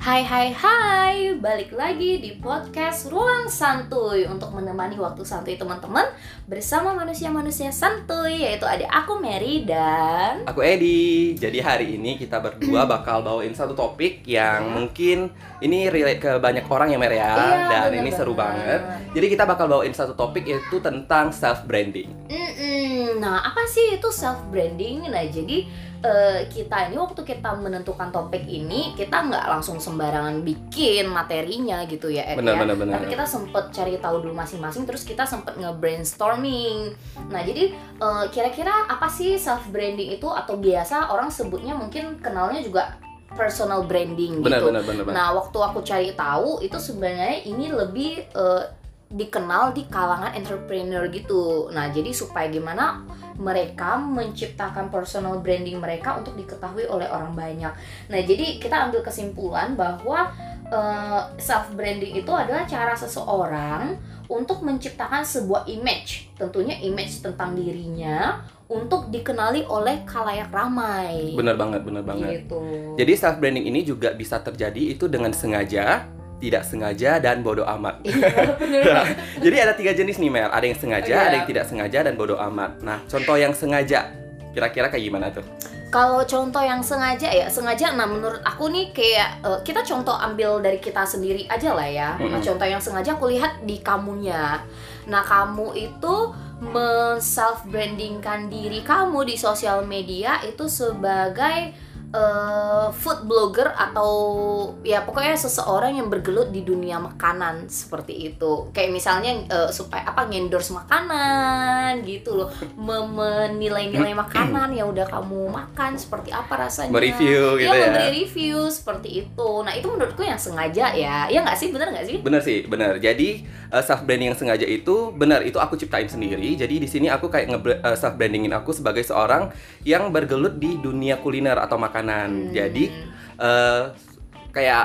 Hai hai hai, balik lagi di podcast Ruang Santuy Untuk menemani waktu santuy teman-teman Bersama manusia-manusia santuy Yaitu ada aku Mary dan Aku Edi. Jadi hari ini kita berdua bakal bawain satu topik yang mungkin ini relate ke banyak orang ya Mer ya. Iya, Dan bener ini seru banget. Jadi kita bakal bawain satu topik yaitu tentang self branding. Mm-mm. Nah apa sih itu self-branding? Nah jadi eh, kita ini waktu kita menentukan topik ini Kita nggak langsung sembarangan bikin materinya gitu ya Ed Benar ya. benar benar. Tapi kita sempet cari tahu dulu masing-masing, terus kita sempet nge-brainstorming. Nah, jadi eh, kira-kira apa sih self branding itu atau biasa orang sebutnya mungkin kenalnya juga personal branding Benar gitu. benar benar benar. Nah, waktu aku cari tahu itu sebenarnya ini lebih eh, dikenal di kalangan entrepreneur gitu. Nah, jadi supaya gimana mereka menciptakan personal branding mereka untuk diketahui oleh orang banyak. Nah, jadi kita ambil kesimpulan bahwa self branding itu adalah cara seseorang untuk menciptakan sebuah image, tentunya image tentang dirinya untuk dikenali oleh khalayak ramai. Benar banget benar banget. Gitu. Jadi self branding ini juga bisa terjadi itu dengan sengaja, tidak sengaja dan bodoh amat. Iya, bener. Jadi ada tiga jenis nih Mer. Ada yang sengaja, Iya. ada yang tidak sengaja dan bodoh amat. Nah contoh yang sengaja kira-kira kayak gimana tuh? Kalau contoh yang sengaja ya, sengaja nah menurut aku nih kayak eh, kita contoh ambil dari kita sendiri aja lah ya. Nah, Mm-mm. contoh yang sengaja aku lihat di kamunya. Nah, kamu itu men-self brandingkan diri kamu di sosial media itu sebagai eh, food blogger atau ya pokoknya seseorang yang bergelut di dunia makanan seperti itu. Kayak misalnya eh, supaya apa ngendorse makanan gitu loh, Mem- menilai-nilai makanan yang udah kamu makan seperti apa rasanya. Mereview gitu Iya, ya. memberi review seperti itu. Nah, itu menurutku yang sengaja ya. Ya nggak sih? Bener nggak sih? Bener sih, bener. Jadi self branding yang sengaja itu benar itu aku ciptain sendiri. Jadi di sini aku kayak nge self brandingin aku sebagai seorang yang bergelut di dunia kuliner atau makanan. Hmm. Jadi eh, kayak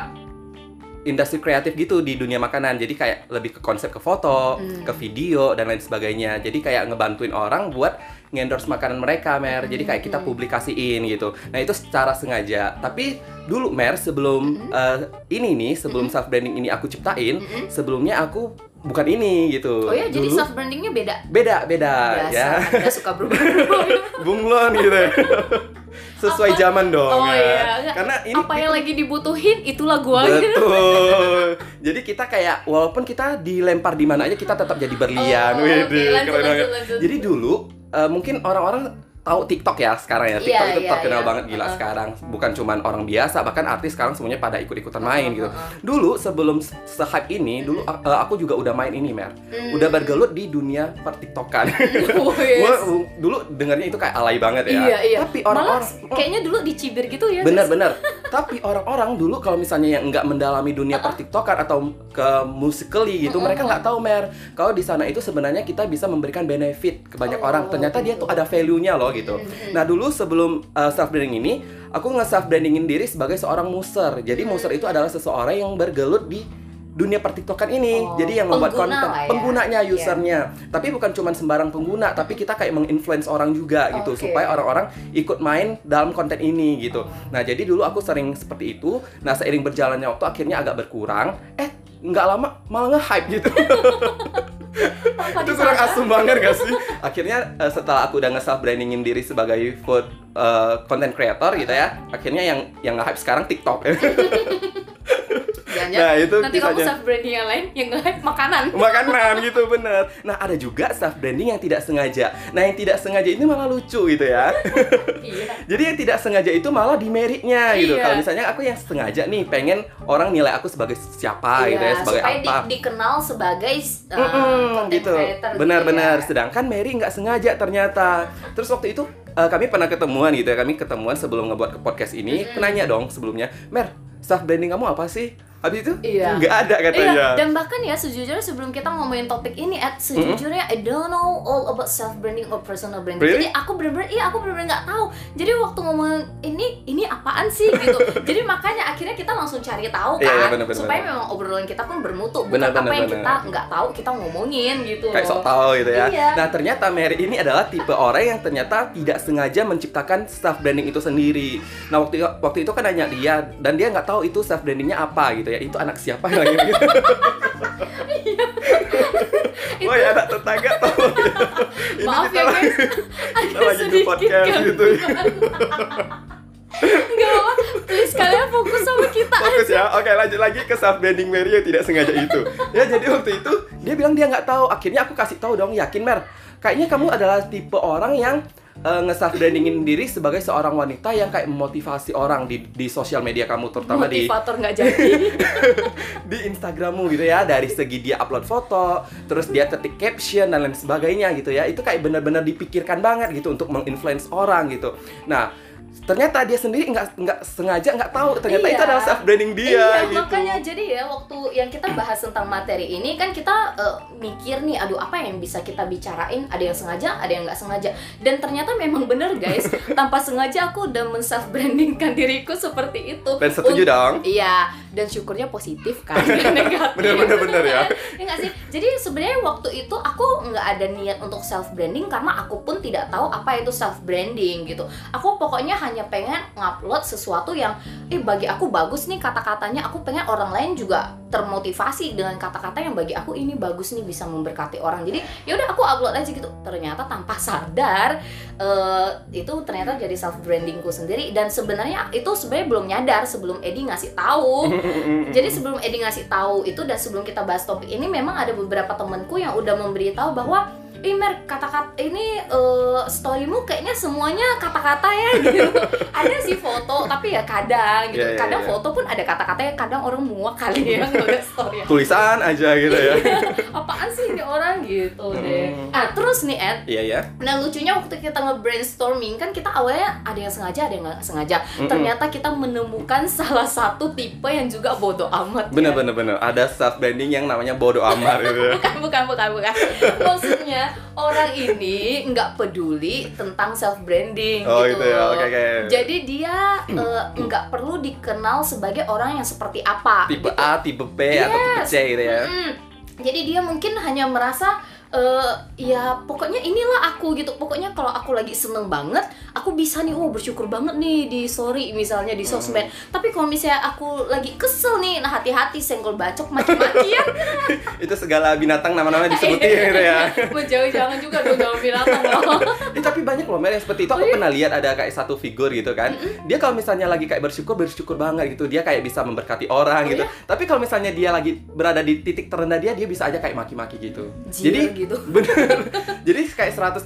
industri kreatif gitu di dunia makanan. Jadi kayak lebih ke konsep ke foto, Hmm. ke video dan lain sebagainya. Jadi kayak ngebantuin orang buat ngendorse makanan mereka, Mer. Jadi kayak kita Hmm. publikasiin gitu. Nah, itu secara sengaja. Tapi dulu Mer sebelum eh, ini nih, sebelum self branding ini aku ciptain, sebelumnya aku bukan ini gitu. Oh ya, jadi self brandingnya beda. beda beda Biasa, ya. Anda suka berubah. Bunglon gitu. Sesuai Apa? zaman dong Oh ya. iya. Karena ini Apa yang lagi dibutuhin itulah gua. Betul. Jadi kita kayak walaupun kita dilempar di mana aja kita tetap jadi berlian. Oh, oke, lanjut, lanjut, lanjut. Jadi dulu eh, mungkin orang-orang tahu TikTok ya sekarang ya. TikTok Iya, itu iya, terkenal iya. banget gila Uh-uh. sekarang. Bukan cuman orang biasa, bahkan artis sekarang semuanya pada ikut-ikutan main gitu. Uh-uh. Dulu sebelum se-hype ini, dulu eh, aku juga udah main ini, Mer. Hmm. Udah bergelut di dunia pertiktokan. Oh, yes. Uh, dulu dengarnya itu kayak alay banget ya. Iya, iya. Tapi Malah orang-orang kayaknya dulu dicibir gitu ya. Bener-bener. Tapi orang-orang dulu kalau misalnya yang nggak mendalami dunia pertiktokan atau ke musically gitu, mereka nggak tahu mer. Kalau di sana itu sebenarnya kita bisa memberikan benefit ke banyak Oh, orang. Ternyata dia tuh ada value-nya loh gitu. Nah dulu sebelum self branding ini, aku nge self brandingin diri sebagai seorang muser. Jadi Mm. muser itu adalah seseorang yang bergelut di dunia pertiktokan ini. Oh, Jadi yang membuat pengguna konten ya. penggunanya, Iya. usernya. Tapi bukan cuma sembarang pengguna, tapi kita kayak menginfluence orang juga gitu Oke. supaya orang-orang ikut main dalam konten ini gitu. Oh. Nah, jadi dulu aku sering seperti itu. Nah, seiring berjalannya waktu akhirnya agak berkurang. Eh, nggak lama malah nge-hype gitu. Itu kurang asum banget gak sih? Akhirnya eh, setelah aku udah nge-self brandingin diri sebagai food eh, content creator gitu ya. Akhirnya yang yang nge-hype sekarang TikTok. Jangan-jangan nah, itu nanti kamu self branding yang lain yang nge-hype makanan. makanan gitu bener. Nah ada juga self branding yang tidak sengaja. Nah yang tidak sengaja ini malah lucu gitu ya. Iya. jadi yang tidak sengaja itu malah di meritnya gitu. Iya. kalau misalnya aku yang sengaja nih pengen orang nilai aku sebagai siapa gitu ya Iya, sebagai supaya apa. di- dikenal sebagai uh, content gitu. creator gitu benar-benar ya. sedangkan Mary nggak sengaja ternyata. Terus waktu itu eh, kami pernah ketemuan gitu ya. Kami ketemuan sebelum ngebuat ke podcast ini. Mm-mm. penanya dong sebelumnya Mer self branding kamu apa sih Habis itu Iya. nggak ada katanya. Iya, dan bahkan ya sejujurnya sebelum kita ngomongin topik ini, Ed, sejujurnya I don't know all about self branding or personal branding. Really? Jadi aku bener-bener, iya aku bener-bener nggak tahu. Jadi waktu ngomongin ini, ini apaan sih gitu. Jadi makanya akhirnya kita langsung cari tahu Iya, kan, iya, bener, bener, supaya bener. memang obrolan kita pun bermutu, bukan Bener, apa bener, yang bener. kita nggak tahu kita ngomongin gitu. kayak sok tahu gitu ya. Iya. Nah ternyata Mary ini adalah tipe orang yang ternyata tidak sengaja menciptakan self branding itu sendiri. Nah waktu waktu itu kan nanya dia dan dia nggak tahu itu self brandingnya apa gitu ya. Itu anak siapa yang lagi gitu. Woi anak tetangga tahu ya. Ini Maaf kita ya lagi- guys, kita lagi di podcast gangguan. gitu. Nggak apa, please kalian fokus sama kita Fokus ya. Oke lanjut lagi ke self branding Mary yang tidak sengaja itu. Ya jadi waktu itu dia bilang dia nggak tahu. Akhirnya aku kasih tahu dong yakin Mer. Kayaknya kamu adalah tipe orang yang uh, nge-self brandingin diri sebagai seorang wanita yang kayak memotivasi orang di di sosial media kamu terutama di Motivator nggak jadi. di Instagrammu gitu ya dari segi dia upload foto terus dia ketik caption dan lain sebagainya gitu ya itu kayak benar-benar dipikirkan banget gitu untuk menginfluence orang gitu nah ternyata dia sendiri nggak nggak sengaja nggak tahu ternyata Iya. itu adalah self branding dia iya, gitu makanya jadi ya waktu yang kita bahas tentang materi ini kan kita eh, mikir nih, aduh apa yang bisa kita bicarain? Ada yang sengaja, ada yang nggak sengaja. Dan ternyata memang bener guys, tanpa sengaja aku udah men-self brandingkan diriku seperti itu. Dan setuju Un- dong. Iya, dan syukurnya positif kan, negatif. Bener, bener, bener ya. Nggak sih? Jadi sebenarnya waktu itu aku nggak ada niat untuk self branding karena aku pun tidak tahu apa itu self branding gitu. Aku pokoknya hanya pengen ngupload sesuatu yang eh bagi aku bagus nih kata-katanya. Aku pengen orang lain juga termotivasi dengan kata-kata yang bagi aku ini bagus nih bisa memberkati orang. Jadi ya udah aku upload aja gitu. Ternyata tanpa sadar eh, itu ternyata jadi self brandingku sendiri dan sebenarnya itu sebenarnya belum nyadar sebelum Edi ngasih tahu. Jadi sebelum Edi ngasih tahu itu dan sebelum kita bahas topik ini memang ada beberapa temanku yang udah memberitahu bahwa Ih Mer, kata-kata ini eh, storymu kayaknya semuanya kata-kata ya gitu. ada sih foto, tapi ya kadang gitu. Iya, iya, kadang iya. foto pun ada kata-katanya, kadang orang muak kali ya ngeliat story. tulisan aja gitu ya Apaan sih ini orang gitu deh. Hmm. Ah, terus nih Ed, iya ya Nah lucunya waktu kita nge-brainstorming kan kita awalnya ada yang sengaja ada yang nggak sengaja. Mm-mm. Ternyata kita menemukan salah satu tipe yang juga bodoh amat. bener ya. bener bener ada self branding yang namanya bodoh amat gitu Bukan bukan bukan bukan. Maksudnya orang ini nggak peduli tentang self branding Oh, gitu. gitu ya. Oke, oke. Jadi dia eh, nggak perlu dikenal sebagai orang yang seperti apa. tipe gitu. A tipe B atau tipe Yes. C gitu ya Mm-mm. Jadi dia mungkin hanya merasa eh, ya pokoknya inilah aku gitu. Pokoknya kalau aku lagi seneng banget, aku bisa nih, oh bersyukur banget nih di story misalnya di sosmed. Tapi kalau misalnya aku lagi kesel nih, nah hati-hati senggol bacok maki-makian. itu segala binatang nama-nama disebutin gitu ya Menjauh jangan juga dong jangan binatang loh. Eh, tapi banyak loh yang seperti itu Oh, aku iya? pernah lihat ada kayak satu figur gitu kan dia kalau misalnya lagi kayak bersyukur bersyukur banget gitu dia kayak bisa memberkati orang Oh, gitu iya? tapi kalau misalnya dia lagi berada di titik terendah dia dia bisa aja kayak maki-maki gitu Jir jadi gitu. bener jadi kayak 180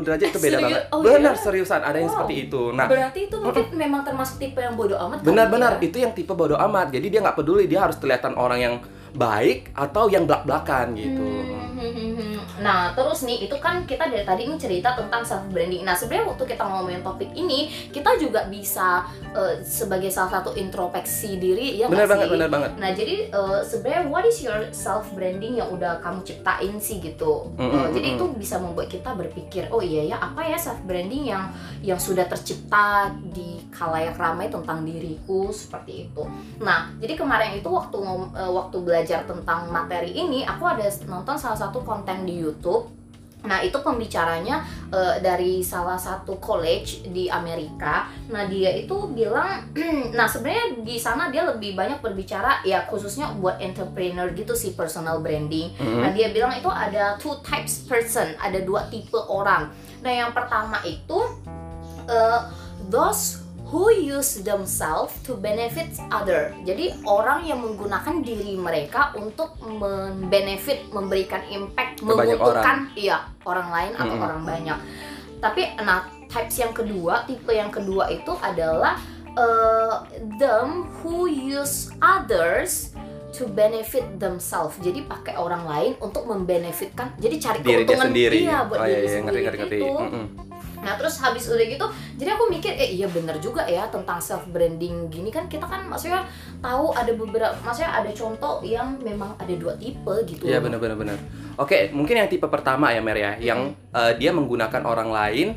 derajat itu Eh, beda serius? banget Oh, benar iya? seriusan ada yang Wow. seperti itu nah Berarti itu mungkin memang termasuk tipe yang bodoh amat. benar-benar ya? itu yang tipe bodoh amat jadi dia nggak peduli dia harus kelihatan orang yang baik atau yang belak-belakan gitu Hmm, Nah, terus nih itu kan kita dari tadi ini cerita tentang self branding. Nah, sebenarnya waktu kita ngomongin topik ini, kita juga bisa eh, sebagai salah satu introspeksi diri ya benar banget benar banget Nah, jadi eh, sebenarnya what is your self branding yang udah kamu ciptain sih gitu. Mm, Eh, mm, jadi itu bisa membuat kita berpikir, oh iya ya, apa ya self branding yang yang sudah tercipta di khalayak ramai tentang diriku seperti itu. Nah, jadi kemarin itu waktu eh, waktu belajar tentang materi ini, aku ada nonton salah satu konten di YouTube. Nah, itu pembicaranya eh, dari salah satu college di Amerika. Nah, dia itu bilang nah sebenarnya di sana dia lebih banyak berbicara ya khususnya buat entrepreneur gitu sih personal branding. Mm. Nah, dia bilang itu ada two types person, ada dua tipe orang. Nah, yang pertama itu uh, those who use themselves to benefit other. Jadi orang yang menggunakan diri mereka untuk benefit, memberikan impact, menguntungkan iya orang lain atau Mm-mm. orang banyak. Tapi nah types yang kedua, tipe yang kedua itu adalah uh, them who use others to benefit themselves. Jadi pakai orang lain untuk membenefitkan. Jadi cari diri dia keuntungan sendiri iya buat oh, diri iya, iya, ngerti sendiri ngerti ngerti itu. Mm-mm. Nah terus habis udah gitu, jadi aku mikir, eh iya bener juga ya tentang self branding gini kan kita kan maksudnya tahu ada beberapa, maksudnya ada contoh yang memang ada dua tipe gitu. Iya benar benar benar. Oke, mungkin yang tipe pertama ya Mer ya, yang uh, dia menggunakan orang lain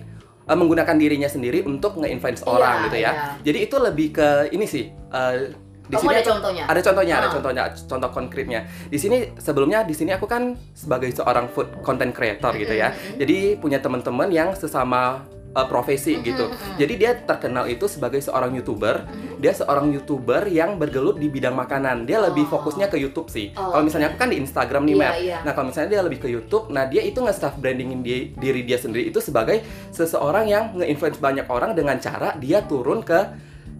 uh, menggunakan dirinya sendiri untuk nge-influence Iya, orang gitu ya. iya. Jadi itu lebih ke ini sih. uh, di Kamu ada aku- contohnya? Ada contohnya, ada Ah. contohnya, contoh konkretnya. Di sini sebelumnya di sini aku kan sebagai seorang food content creator gitu ya. Jadi punya teman-teman yang sesama uh, profesi gitu. Jadi dia terkenal itu sebagai seorang youtuber. Dia seorang youtuber yang bergelut di bidang makanan. Dia lebih Oh. fokusnya ke YouTube sih. Oh, Kalau misalnya aku kan di Instagram nih, Iya, Mer. iya. Nah, kalau misalnya dia lebih ke YouTube, nah dia itu nge-staff brandingin di- diri dia sendiri itu sebagai seseorang yang nge-influence banyak orang dengan cara dia turun ke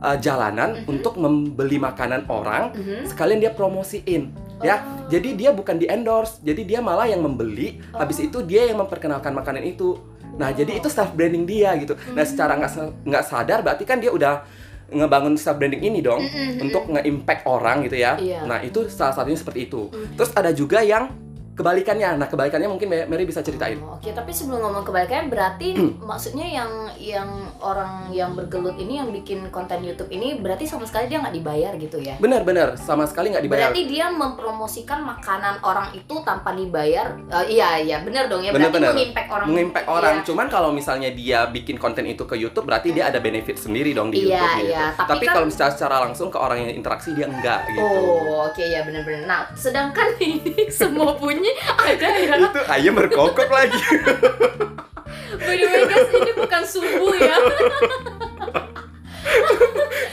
uh, jalanan Mhm. untuk membeli makanan orang, Mhm. sekalian dia promosiin. Ya, Oh. jadi dia bukan di endorse, jadi dia malah yang membeli, habis Oh. itu dia yang memperkenalkan makanan itu. Nah, jadi itu self branding dia gitu. Nah, Hmm. secara nggak nggak sadar berarti kan dia udah ngebangun self branding ini dong Mm-mm, untuk nge-impact orang gitu ya. Iya. Nah, itu salah satunya seperti itu. Mm. Terus ada juga yang kebalikannya. Nah, kebalikannya mungkin Ma- Mary bisa ceritain. Oh, Oke, tapi sebelum ngomong kebalikannya berarti maksudnya yang yang orang yang bergelut ini yang bikin konten YouTube ini berarti sama sekali dia nggak dibayar gitu ya? Benar-benar sama sekali nggak dibayar. Berarti dia mempromosikan makanan orang itu tanpa dibayar. Eh, iya, iya, benar dong ya. Benar, Berarti benar. mengimpact orang. Mengimpact orang. Iya. Cuman kalau misalnya dia bikin konten itu ke YouTube, berarti dia ada benefit sendiri dong di Iya, YouTube gitu. iya. Tapi Tapi, kan- kalau secara, secara langsung ke orang yang interaksi dia enggak gitu. Oh, oke ya benar-benar. Nah, sedangkan ini semua bunyi ada ya. Itu ayam berkokok lagi. By the way guys, ini bukan subuh ya.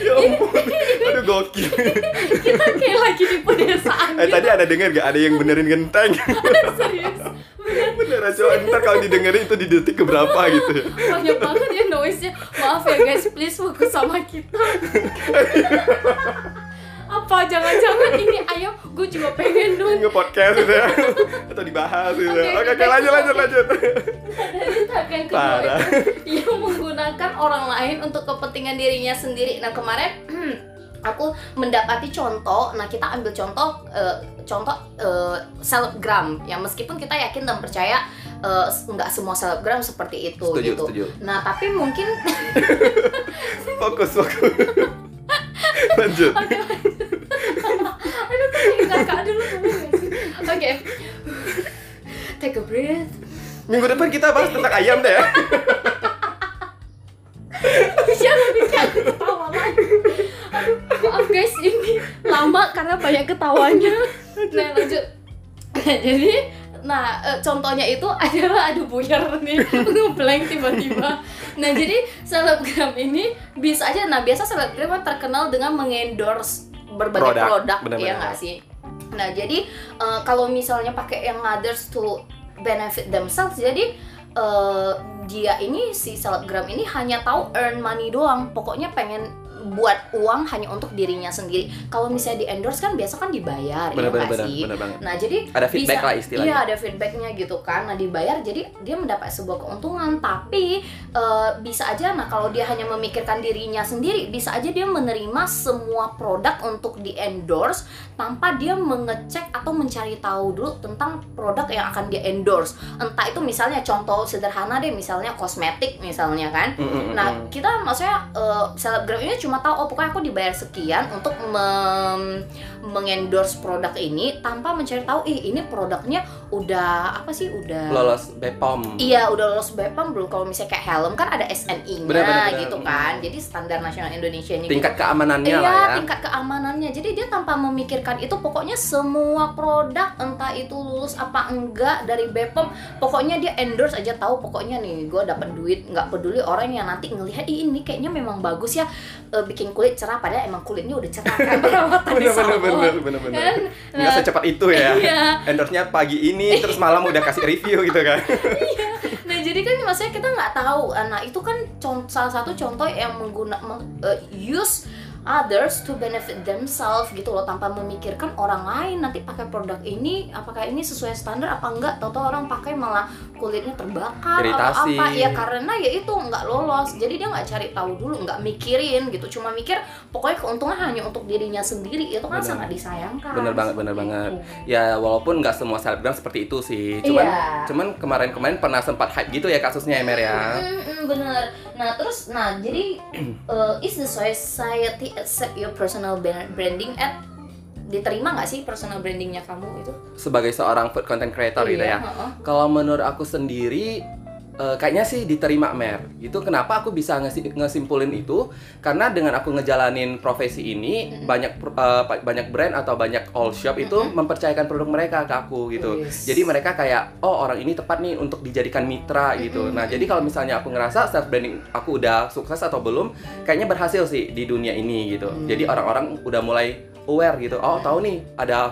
ya ampun. Aduh gokil. Kita kayak lagi di pedesaan Eh gitu. tadi ada denger gak ada yang benerin genteng? Serius. Beneran coba ntar kalau didengerin itu di detik keberapa gitu ya. Banyak banget ya noise-nya. Maaf ya guys, please fokus sama kita. Apa jangan-jangan ini ayam gue juga pengen dong Nge-podcast gitu ya. Atau dibahas gitu. Oke, Oke, oke, oke, lanjut, oke. lanjut, lanjut. dari yang kedua Parah. itu yang menggunakan orang lain untuk kepentingan dirinya sendiri. Nah kemarin aku mendapati contoh. Nah kita ambil contoh eh, contoh eh, selebgram yang meskipun kita yakin dan percaya eh, nggak semua selebgram seperti itu Setuju, gitu. setuju. Nah tapi mungkin Fokus, fokus. Lanjut. Oke, lanjut. Aduh, pengen kakak dulu boleh nggak sih? Oke. Take a breath. Minggu depan kita bahas tentang ayam deh ya. Lebih kayak aku ketawa lagi. Aduh, maaf guys, ini lama karena banyak ketawanya. Nah, lanjut. Jadi, nah eh, contohnya itu adalah ada buyar nih ngeblank tiba-tiba. Nah, jadi selebgram ini bisa aja. Nah, biasa selebgram terkenal dengan mengendorse berbagai Produk, produk, benar-benar. ya nggak sih? Nah, jadi eh, kalau misalnya pakai yang others to benefit themselves, jadi eh, dia ini si selebgram ini hanya tahu earn money doang. Pokoknya pengen buat uang hanya untuk dirinya sendiri. Kalau misalnya di endorse kan biasa kan dibayar, Bener, ya bener, bener, sih? bener banget. Nah, jadi Ada feedback bisa- lah istilahnya. Iya, ada feedbacknya gitu kan. Nah, dibayar jadi dia mendapat sebuah keuntungan, tapi eh, bisa aja nah kalau dia hanya memikirkan dirinya sendiri, bisa aja dia menerima semua produk untuk di endorse tanpa dia mengecek atau mencari tahu dulu tentang produk yang akan dia endorse. Entah itu misalnya contoh sederhana deh, misalnya kosmetik misalnya kan. Mm, mm, mm, Nah, kita maksudnya eh, selebgram ini cuma tahu oh pokoknya aku dibayar sekian untuk mem- mengendorse produk ini tanpa mencari tahu ih ini produknya udah apa sih udah lolos Bepom. Iya udah lolos BPOM belum kalau misalnya kayak helm kan ada SNI-nya gitu kan jadi standar nasional Indonesia nya Tingkat keamanannya Iya, lah ya. tingkat keamanannya. Jadi dia tanpa memikirkan itu pokoknya semua produk entah itu lulus apa enggak dari Bepom, pokoknya dia endorse aja tahu pokoknya nih gue dapat duit, nggak peduli orang yang nanti ngelihat "Ih, ini kayaknya memang bagus ya eh, bikin kulit cerah padahal emang kulitnya udah cerah kan perawatan Bener bener bener bener bener. Kan? Nggak Nah, secepat itu ya. Iya. Endorse-nya pagi ini terus malam udah kasih review gitu kan. Nah jadi kan maksudnya kita nggak tahu. Nah itu kan salah satu contoh yang mengguna meng- eh, use others to benefit themselves gitu loh tanpa memikirkan orang lain nanti pakai produk ini apakah ini sesuai standar apa enggak tahu-tahu orang pakai malah kulitnya terbakar atau Iritasi. apa ya karena ya itu nggak lolos jadi dia nggak cari tahu dulu nggak mikirin gitu cuma mikir pokoknya keuntungan hanya untuk dirinya sendiri itu kan Bener. sangat disayangkan Bener banget, bener Seperti banget. Ya walaupun nggak semua selebgram seperti itu sih. Cuman Iya. cuman kemarin-kemarin pernah sempat hype gitu ya kasusnya Emer ya. Mm, mm, bener. Nah terus, nah jadi uh, is the society accept your personal branding at diterima nggak sih personal brandingnya kamu itu? Sebagai seorang food content creator gitu Iya, ya. heeh. Kalau menurut aku sendiri eh, kayaknya sih diterima Mer. Itu kenapa aku bisa ngesi- ngesimpulin itu? Karena dengan aku ngejalanin profesi ini Mm-mm. banyak pa- banyak brand atau banyak all shop itu Mm-mm. mempercayakan produk mereka ke aku gitu. Yes. Jadi mereka kayak oh orang ini tepat nih untuk dijadikan mitra gitu. Mm-mm. Nah, jadi kalau misalnya aku ngerasa self branding aku udah sukses atau belum, kayaknya berhasil sih di dunia ini gitu. Mm. Jadi orang-orang udah mulai aware gitu. Oh, tahu nih ada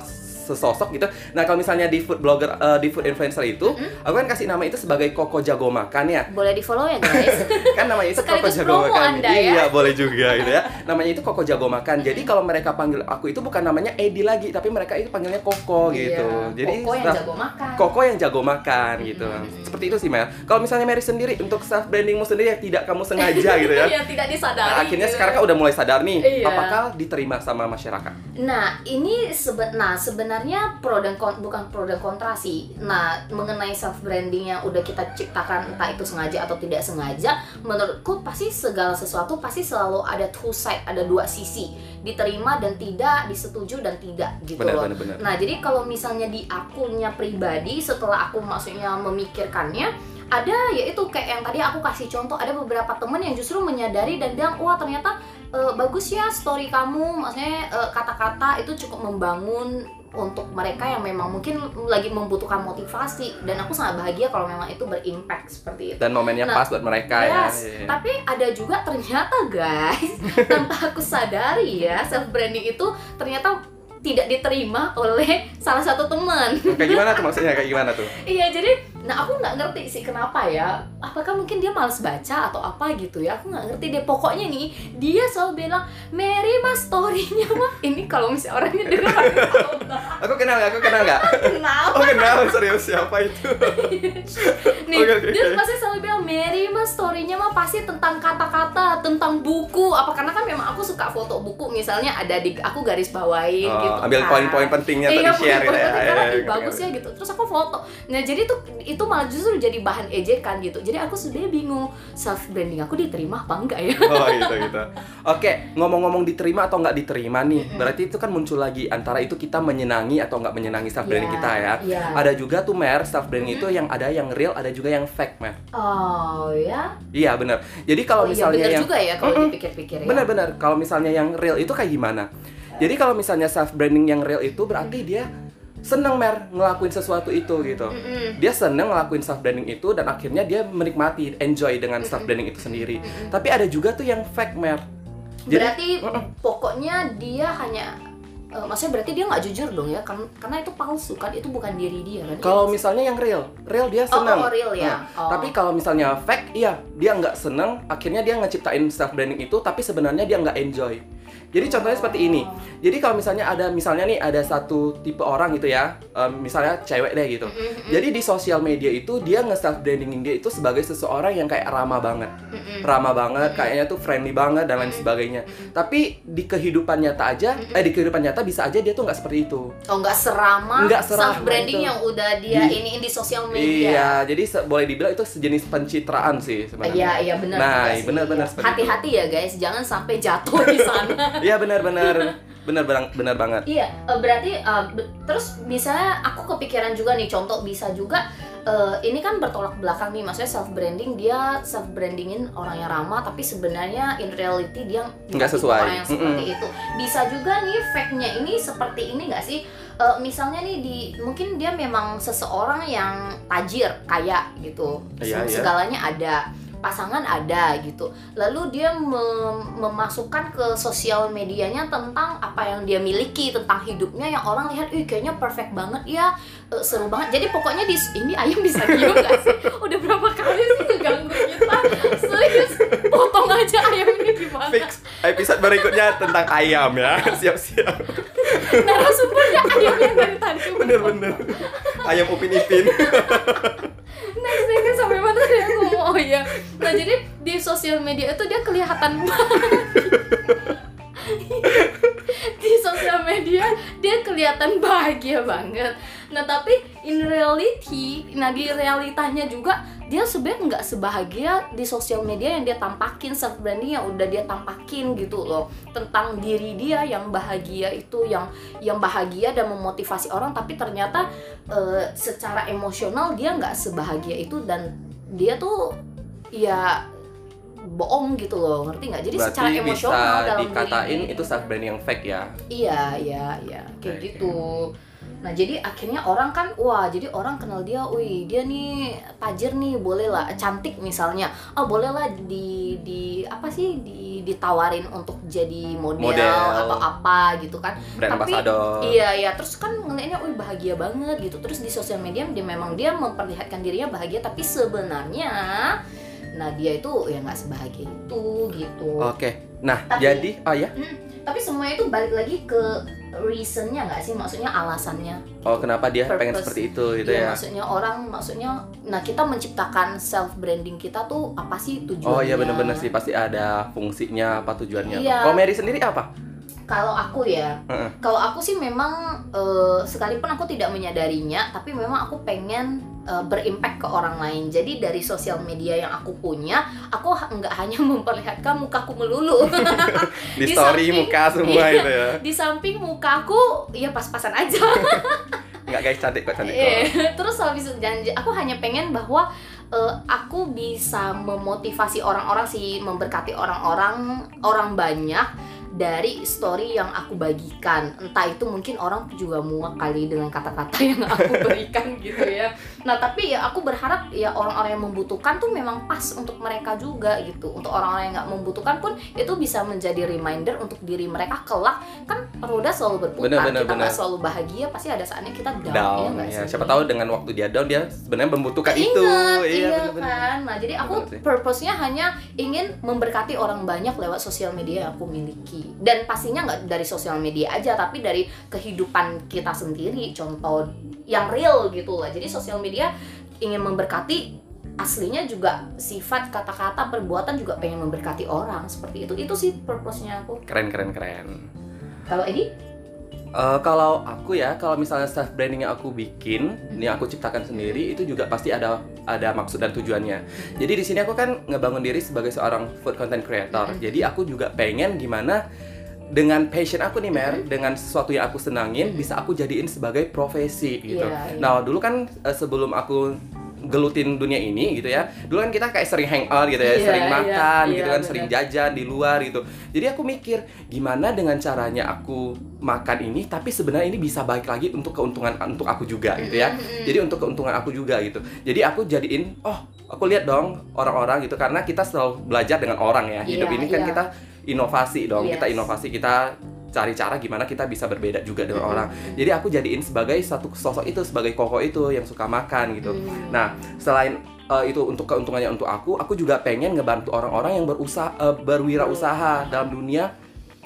sesosok gitu. Nah, kalau misalnya di food blogger eh, di food influencer itu, Mm-mm. aku kan kasih nama itu sebagai Koko Jago Makan ya. Boleh di follow ya guys. Kan namanya itu Koko Jago Makan. Anda ya. Iya, boleh juga gitu ya. Namanya itu Koko Jago Makan. Jadi kalau mereka panggil aku itu bukan namanya Edi lagi, tapi mereka itu panggilnya Koko gitu. Iya, Jadi Koko yang nah, jago makan. Koko yang jago makan gitu. Mm-mm. Seperti itu sih Mel. Kalau misalnya Mary sendiri untuk self brandingmu sendiri yang tidak kamu sengaja gitu ya. Yang tidak disadari. Nah, akhirnya gitu. sekarang kan udah mulai sadar nih, Iya. apakah diterima sama masyarakat? Nah, ini nah sebenarnya pro dan kon bukan pro dan kontra sih. Nah, mengenai self branding yang udah kita ciptakan entah itu sengaja atau tidak sengaja, menurutku pasti segala sesuatu pasti selalu ada two side, ada dua sisi. Diterima dan tidak, disetujui dan tidak gitu Benar, loh. benar, benar. Nah, jadi kalau misalnya di akunnya pribadi setelah aku maksudnya memikirkannya ada ya itu kayak yang tadi aku kasih contoh ada beberapa temen yang justru menyadari dan bilang wah ternyata eh, bagus ya story kamu maksudnya eh, kata-kata itu cukup membangun untuk mereka yang memang mungkin lagi membutuhkan motivasi dan aku sangat bahagia kalau memang itu berimpact seperti itu. Dan momennya Nah, pas buat mereka Yes, ya. Tapi ada juga ternyata guys, tanpa aku sadari ya, self branding itu ternyata tidak diterima oleh salah satu teman. Kayak gimana tuh maksudnya? Kayak gimana tuh? Iya, jadi nah aku nggak ngerti sih kenapa ya. Apakah mungkin dia males baca atau apa gitu ya? Aku nggak ngerti deh. Pokoknya nih dia selalu bilang, "Mary mas story-nya mah ini kalau misalnya orangnya dengar aku Aku kenal nggak? Aku kenal nggak? kenal." Oh kenal, serius siapa itu? Nih, Oke, oke, dia pasti selalu bilang Mary mas story-nya mah pasti tentang kata-kata, tentang buku. Apa karena kan memang aku suka foto buku misalnya ada di aku garis bawain Oh, gitu. ambil kan. poin-poin pentingnya iya, tadi share ya. penting Iya, karena iya, ih, iya, bagus ya gitu. Terus aku foto. Nah, jadi itu itu malah justru jadi bahan ejekan gitu. Jadi aku sebenarnya bingung self branding aku diterima apa enggak ya? Oh gitu gitu. Oke, ngomong-ngomong diterima atau nggak diterima nih, berarti itu kan muncul lagi antara itu kita menyenangi atau nggak menyenangi self branding Iya, kita ya. iya. Ada juga tuh mer self branding itu yang ada yang real, ada juga yang fake mer. Oh ya. Iya bener. Jadi kalau oh, iya misalnya bener yang juga ya kalau dipikir-pikir ya. bener-bener kalau misalnya yang real itu kayak gimana? Jadi kalau misalnya self branding yang real itu berarti dia seneng mer ngelakuin sesuatu itu gitu. Mm-mm. Dia seneng ngelakuin self branding itu dan akhirnya dia menikmati, enjoy dengan self branding itu sendiri. Mm-mm. Tapi ada juga tuh yang fake mer. Jadi berarti Mm-mm. pokoknya dia hanya eh, maksudnya berarti dia nggak jujur dong ya kan karena itu palsu kan itu bukan diri dia kan Kalau Iya. misalnya yang real, real dia oh, senang. oh, real ya Nah, oh. Tapi kalau misalnya fake, iya dia nggak senang. Akhirnya dia ngeciptain self branding itu, tapi sebenarnya dia nggak enjoy. Jadi contohnya seperti ini. Oh. Jadi kalau misalnya ada misalnya nih ada satu tipe orang gitu ya, em, misalnya cewek deh gitu. Jadi di sosial media itu dia nge-self brandingin dia itu sebagai seseorang yang kayak ramah banget. Ramah banget, kayaknya tuh friendly banget dan lain sebagainya. Tapi di kehidupan nyata aja, eh di kehidupan nyata bisa aja dia tuh nggak seperti itu. oh nggak seramah Nggak seramah self branding itu. yang udah dia Di- iniin di sosial media Iya, jadi boleh dibilang itu sejenis pencitraan sih sebenarnya. Iya, iya benar. Nah, iya, benar-benar itu. Hati-hati ya guys, jangan sampai jatuh di sana. Iya benar-benar, benar benar benar banget. Iya, eh, berarti be- terus misalnya aku kepikiran juga nih contoh bisa juga eh, ini kan bertolak belakang nih maksudnya self branding dia self brandingin orang yang ramah tapi sebenarnya in reality dia Nggak sesuai. orang yang seperti itu. Bisa juga nih fake-nya ini seperti ini nggak sih? Eh, misalnya nih di mungkin dia memang seseorang yang tajir, kaya gitu. Iya, iya. Segalanya ada pasangan ada gitu lalu dia mem- memasukkan ke sosial medianya tentang apa yang dia miliki tentang hidupnya yang orang lihat ih kayaknya perfect banget ya eh, seru banget jadi pokoknya di ini ayam bisa diem gak sih udah berapa kali sih ngeganggu kita serius potong aja ayam ini gimana Fix Episode berikutnya tentang ayam ya. Siap-siap. narasumbernya ayam yang dari tadi Bener-bener. Ayam Upin Ipin. next next sampai mana tadi aku ngomong oh nah jadi di sosial media itu dia kelihatan di sosial media dia kelihatan bahagia banget. Nah tapi in reality nah di realitanya juga dia sebenarnya nggak sebahagia di sosial media yang dia tampakin self branding yang udah dia tampakin gitu loh. Tentang diri dia yang bahagia itu yang yang bahagia dan memotivasi orang tapi ternyata eh, secara emosional dia nggak sebahagia itu dan dia tuh ya bohong gitu loh ngerti nggak jadi secara Berarti emosional bisa dalam dikatain diri itu self branding yang fake ya. iya iya iya kayak Oke. gitu nah jadi akhirnya orang kan wah jadi orang kenal dia wih dia nih tajir nih boleh lah cantik misalnya oh boleh lah di di apa sih di ditawarin untuk jadi model, Model. atau apa gitu kan Brand Tapi, ambassador. Iya ya, terus kan ngelihatnya, wih bahagia banget gitu. Terus di sosial media dia memang dia memperlihatkan dirinya bahagia, tapi sebenarnya, nah dia itu ya nggak sebahagia itu gitu. Oke. Nah, Tapi- jadi oh ya. Hmm, tapi semuanya itu balik lagi ke reasonnya nggak sih? Maksudnya alasannya. Oh, kenapa dia pengen Purpose. seperti itu gitu Iya, ya? maksudnya orang, maksudnya, nah kita menciptakan self branding kita tuh apa sih tujuannya? Oh iya bener-bener sih pasti ada fungsinya apa tujuannya. Iya. Kalau Mary sendiri apa? Kalau aku ya, kalau aku sih memang eh, sekalipun aku tidak menyadarinya, tapi memang aku pengen eh, berimpact ke orang lain. Jadi dari sosial media yang aku punya, aku nggak hanya memperlihatkan mukaku melulu. Di, Di story samping- muka semua Iya. itu ya. Di samping mukaku ya pas-pasan aja. Enggak guys cantik kok cantik kok. Iya. Terus habis itu janji, aku hanya pengen bahwa eh, aku bisa memotivasi orang-orang sih, memberkati orang-orang orang banyak dari story yang aku bagikan. Entah itu mungkin orang juga muak kali dengan kata-kata yang aku berikan gitu ya. Nah, tapi ya aku berharap ya orang-orang yang membutuhkan tuh memang pas untuk mereka juga gitu. Untuk orang-orang yang nggak membutuhkan pun itu bisa menjadi reminder untuk diri mereka kelak kan roda selalu berputar. Bener, bener, kita bener. selalu bahagia, pasti ada saatnya kita down, Down ya ya. Siapa tahu dengan waktu dia down dia sebenarnya membutuhkan itu. Ingat, iya, bener-bener. kan. Nah, jadi aku Bener purpose-nya hanya ingin memberkati orang banyak lewat sosial media yang aku miliki. Dan pastinya nggak dari sosial media aja, tapi dari kehidupan kita sendiri. Contoh yang real gitu lah. Jadi sosial media ingin memberkati aslinya juga sifat kata-kata perbuatan juga pengen memberkati orang seperti itu itu sih purpose-nya aku Keren keren keren. kalau Edi Eh, kalau aku ya, kalau misalnya self branding yang aku bikin, ini aku ciptakan sendiri, itu juga pasti ada ada maksud dan tujuannya. Jadi di sini aku kan ngebangun diri sebagai seorang food content creator. Mhm. Jadi aku juga pengen gimana dengan passion aku nih Mer, Mhm. dengan sesuatu yang aku senangin, Mhm. bisa aku jadiin sebagai profesi gitu. Iya, iya. Nah dulu kan eh, sebelum aku gelutin dunia ini gitu ya dulu kan kita kayak sering hangout gitu ya Iya, sering iya, makan iya, gitu kan benar. sering jajan di luar gitu jadi aku mikir gimana dengan caranya aku makan ini tapi sebenarnya ini bisa baik lagi untuk keuntungan untuk aku juga gitu ya Mm-mm. jadi untuk keuntungan aku juga gitu jadi aku jadiin oh aku lihat dong orang-orang gitu karena kita selalu belajar dengan orang ya hidup Iya, ini kan iya. kita inovasi dong kita Yes. inovasi kita cari cara gimana kita bisa berbeda juga dengan Mm-mm. orang jadi aku jadiin sebagai satu sosok itu sebagai koko itu yang suka makan gitu Hmm. Nah, selain uh, itu untuk keuntungannya untuk aku, aku juga pengen ngebantu orang-orang yang berusaha uh, berwirausaha dalam dunia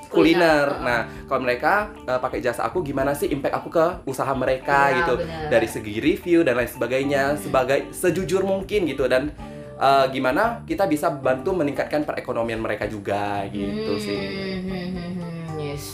kuliner. Kuliner. Nah, kalau mereka uh, pakai jasa aku, gimana sih impact aku ke usaha mereka Iya, gitu? benar. Dari segi review dan lain sebagainya, Hmm. sebagai sejujur mungkin gitu dan uh, gimana kita bisa bantu meningkatkan perekonomian mereka juga gitu Hmm, sih. hmm, hmm, hmm, yes.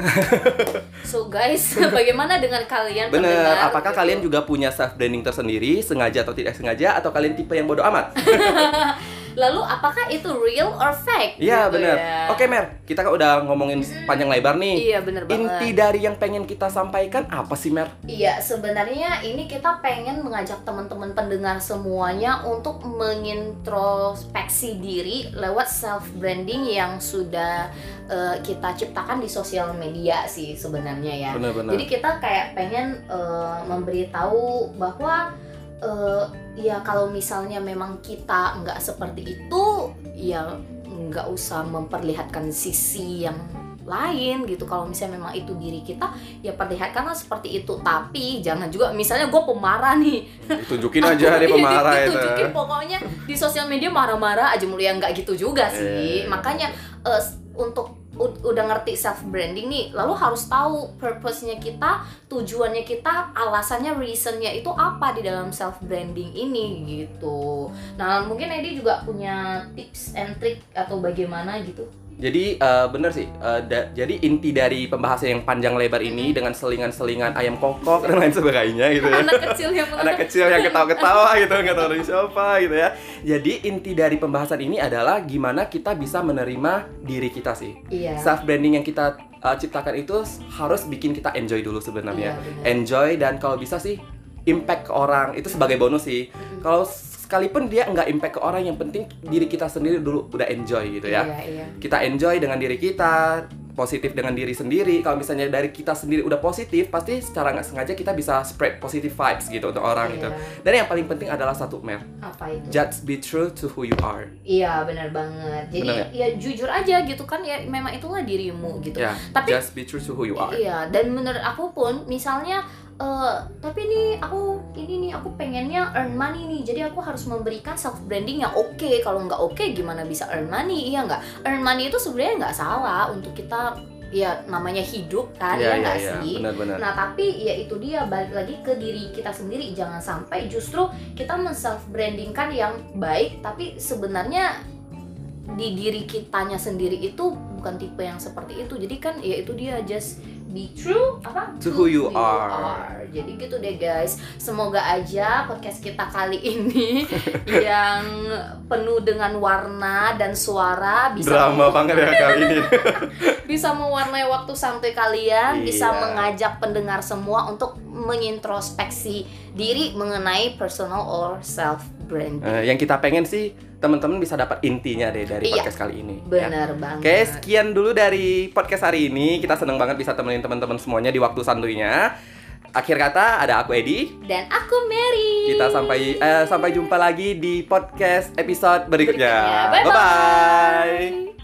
so guys, bagaimana dengan kalian Bener, pendengar? apakah Gitu. kalian juga punya self branding tersendiri, sengaja atau tidak sengaja, atau kalian tipe yang bodoh amat? Lalu apakah itu real or fake? Iya gitu bener. ya? Oke Mer, kita kan udah ngomongin panjang lebar nih. Iya bener banget. Inti dari yang pengen kita sampaikan apa sih Mer? Iya, sebenarnya ini kita pengen mengajak teman-teman pendengar semuanya untuk mengintrospeksi diri lewat self branding yang sudah eh, kita ciptakan di sosial media sih sebenarnya ya. Bener-bener. Jadi kita kayak pengen eh, memberitahu bahwa eh, ya kalau misalnya memang kita nggak seperti itu, ya nggak usah memperlihatkan sisi yang lain gitu. Kalau misalnya memang itu diri kita ya perlihatkanlah seperti itu. Tapi jangan juga misalnya gue pemarah nih. Tunjukin aja dia pemarah itu. ditunjukin. Pokoknya di sosial media marah-marah aja mulu ya nggak gitu juga sih. Iya. makanya eh, s- untuk udah ngerti self branding nih lalu harus tahu purpose-nya kita tujuannya kita alasannya reasonnya itu apa di dalam self branding ini gitu. Nah mungkin Edi juga punya tips and trick atau bagaimana gitu Jadi eh, bener sih, eh, da- jadi inti dari pembahasan yang panjang lebar ini dengan selingan-selingan ayam kokok dan lain sebagainya gitu ya. anak kecil yang Anak kecil yang ketawa-ketawa gitu, nggak tahu dari siapa gitu ya. Jadi inti dari pembahasan ini adalah gimana kita bisa menerima diri kita sih. iya Self branding yang kita eh, ciptakan itu harus bikin kita enjoy dulu sebenarnya. Iya, enjoy dan kalau bisa sih impact ke orang itu sebagai bonus sih. Mm-mm. Kalau sekalipun dia nggak impact ke orang yang penting diri kita sendiri dulu udah enjoy gitu ya. Iya iya. Kita enjoy dengan diri kita positif dengan diri sendiri. Kalau misalnya dari kita sendiri udah positif pasti secara nggak sengaja kita bisa spread positive vibes gitu untuk orang gitu. Iya. dan yang paling penting adalah satu mer apa itu? Just be true to who you are. Iya benar banget. Jadi Benar ya jujur aja gitu kan ya memang itulah dirimu gitu. ya Tapi just be true to who you are. Iya dan menurut aku pun misalnya eh tapi nih aku ini nih aku pengennya earn money nih. Jadi aku harus memberikan self branding yang oke. Kalau nggak oke gimana bisa earn money? Iya nggak? Earn money itu sebenarnya nggak salah untuk kita ya namanya hidup kan Iya, ya iya, nggak iya. sih? Benar-benar Nah tapi ya itu dia balik lagi ke diri kita sendiri. Jangan sampai justru kita men-self brandingkan yang baik tapi sebenarnya di diri kitanya sendiri itu bukan tipe yang seperti itu. Jadi kan ya itu dia just be true apa To who you are. jadi gitu deh guys semoga aja podcast kita kali ini yang penuh dengan warna dan suara bisa drama banget ya kali ini bisa mewarnai waktu santai kalian, bisa Iya. mengajak pendengar semua untuk mengintrospeksi diri mengenai personal or self branding. Eh, yang kita pengen sih teman-teman bisa dapat intinya deh dari Iya. podcast kali ini ya. Bener banget. Oke, sekian dulu dari podcast hari ini. Kita seneng banget bisa temenin teman-teman semuanya di waktu santuinya. Akhir kata, ada aku Edi. Dan aku Mary. Kita sampai eh, sampai jumpa lagi di podcast episode berikutnya. Berikutnya. Bye-bye. Bye-bye.